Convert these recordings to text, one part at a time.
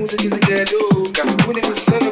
music is a dead loop. Got.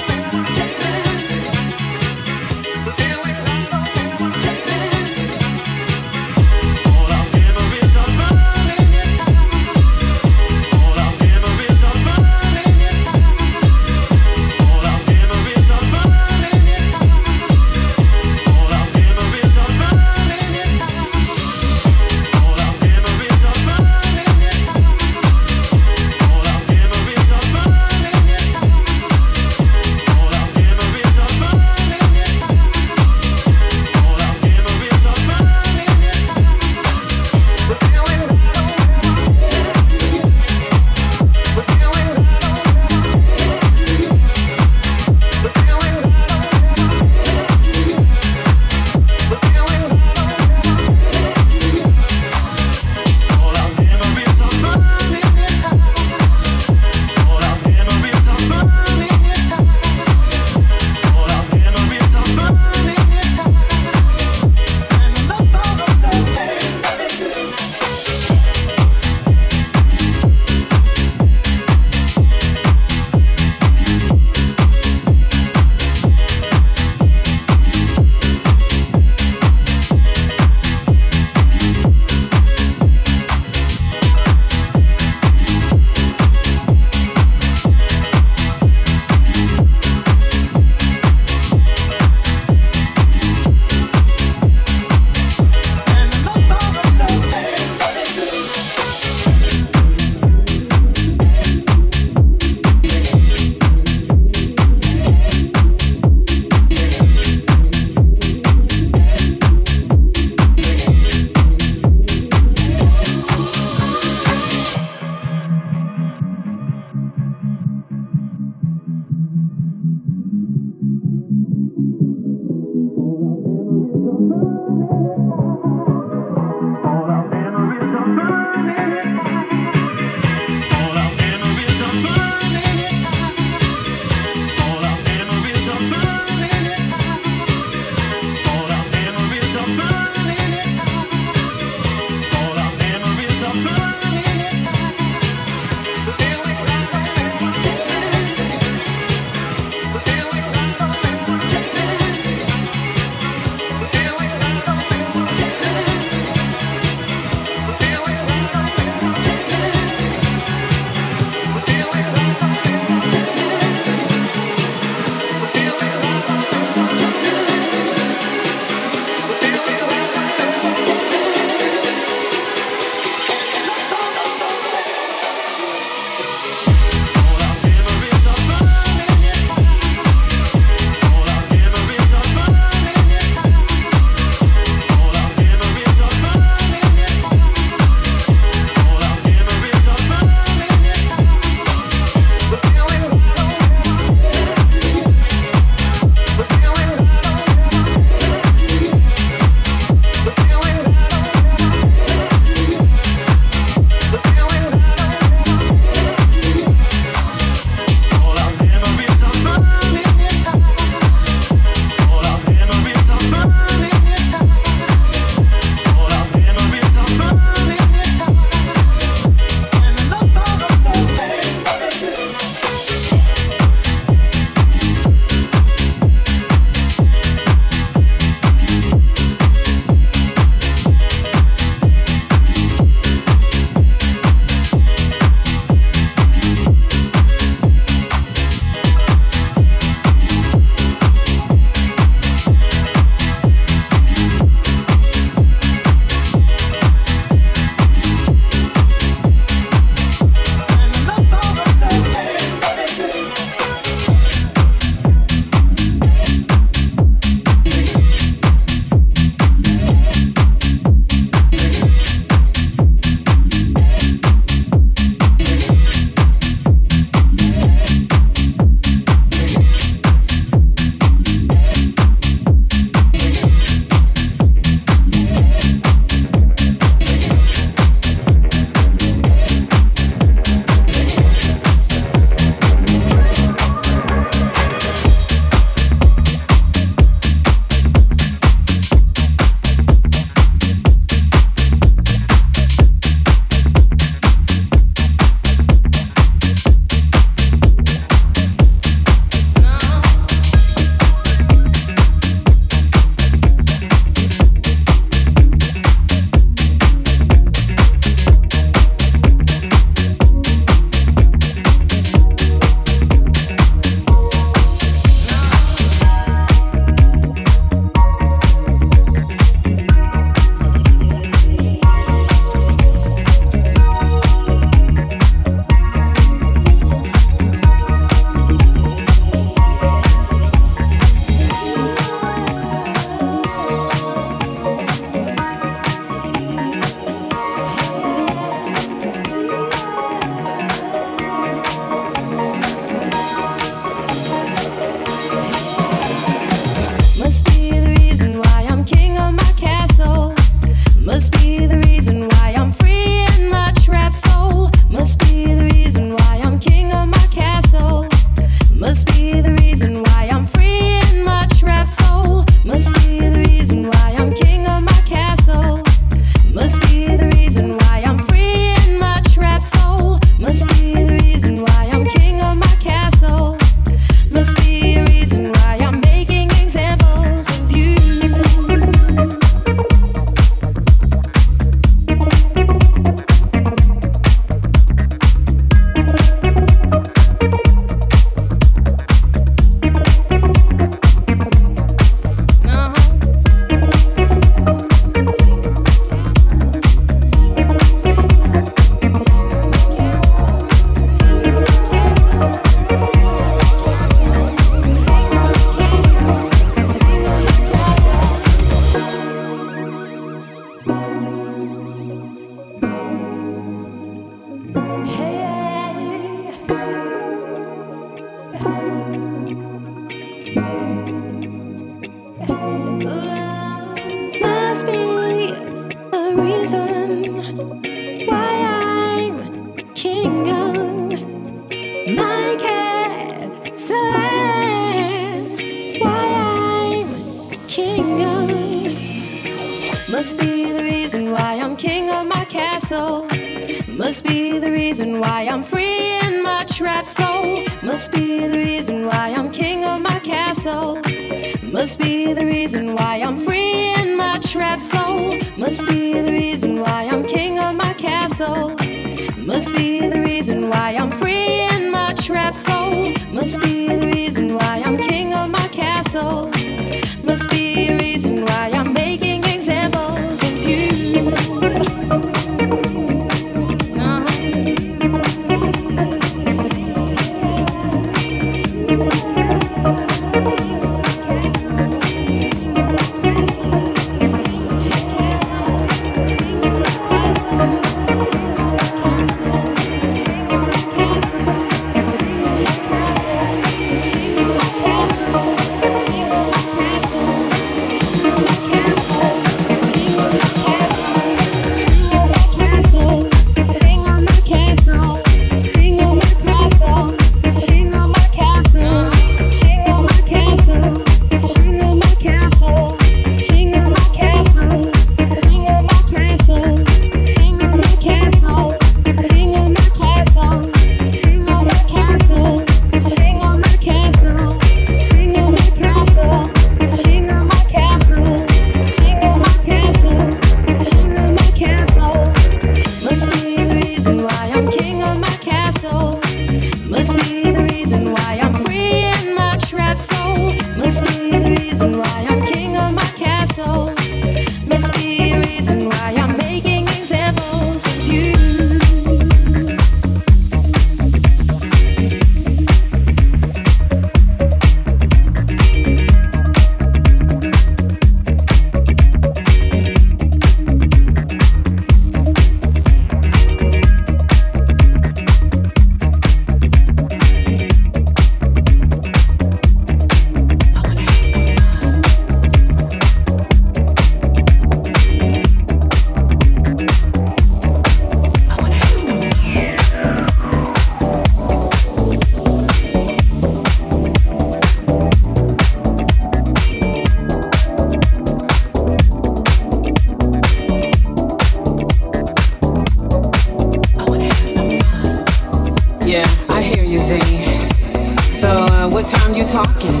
Time you talking?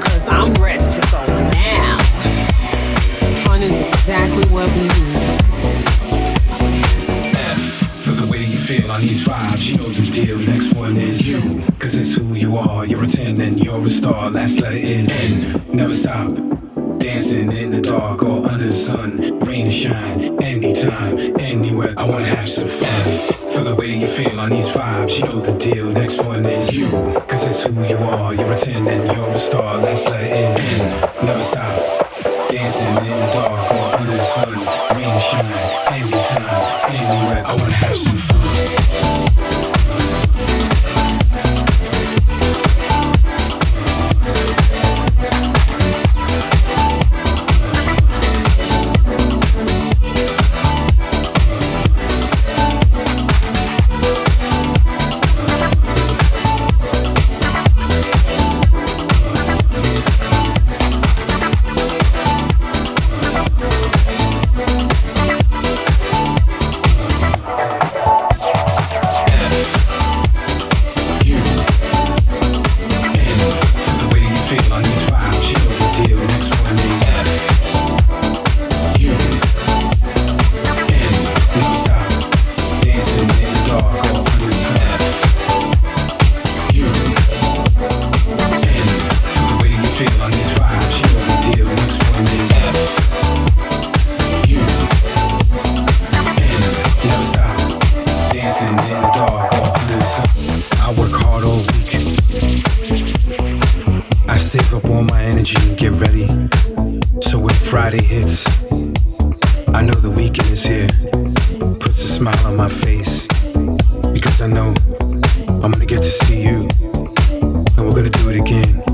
Cause I'm ready to go now. Fun is exactly what we need. For the way you feel on these vibes, you know the deal. Next one is you, cause it's who you are. You're a 10 and you're a star. Last letter is N. Never stop. Dancing in the dark or under the sun, rain or shine, anytime, anywhere. I wanna have some fun. For the way you feel on these vibes, you know the deal. Next one is you, cause it's who you are. You're a 10 and you're a star. Last letter is N. Never stop. Dancing in the dark or under the sun, rain or shine, anytime, anywhere. I wanna have some fun. Here. Puts a smile on my face. Because I know I'm gonna get to see you. And we're gonna do it again.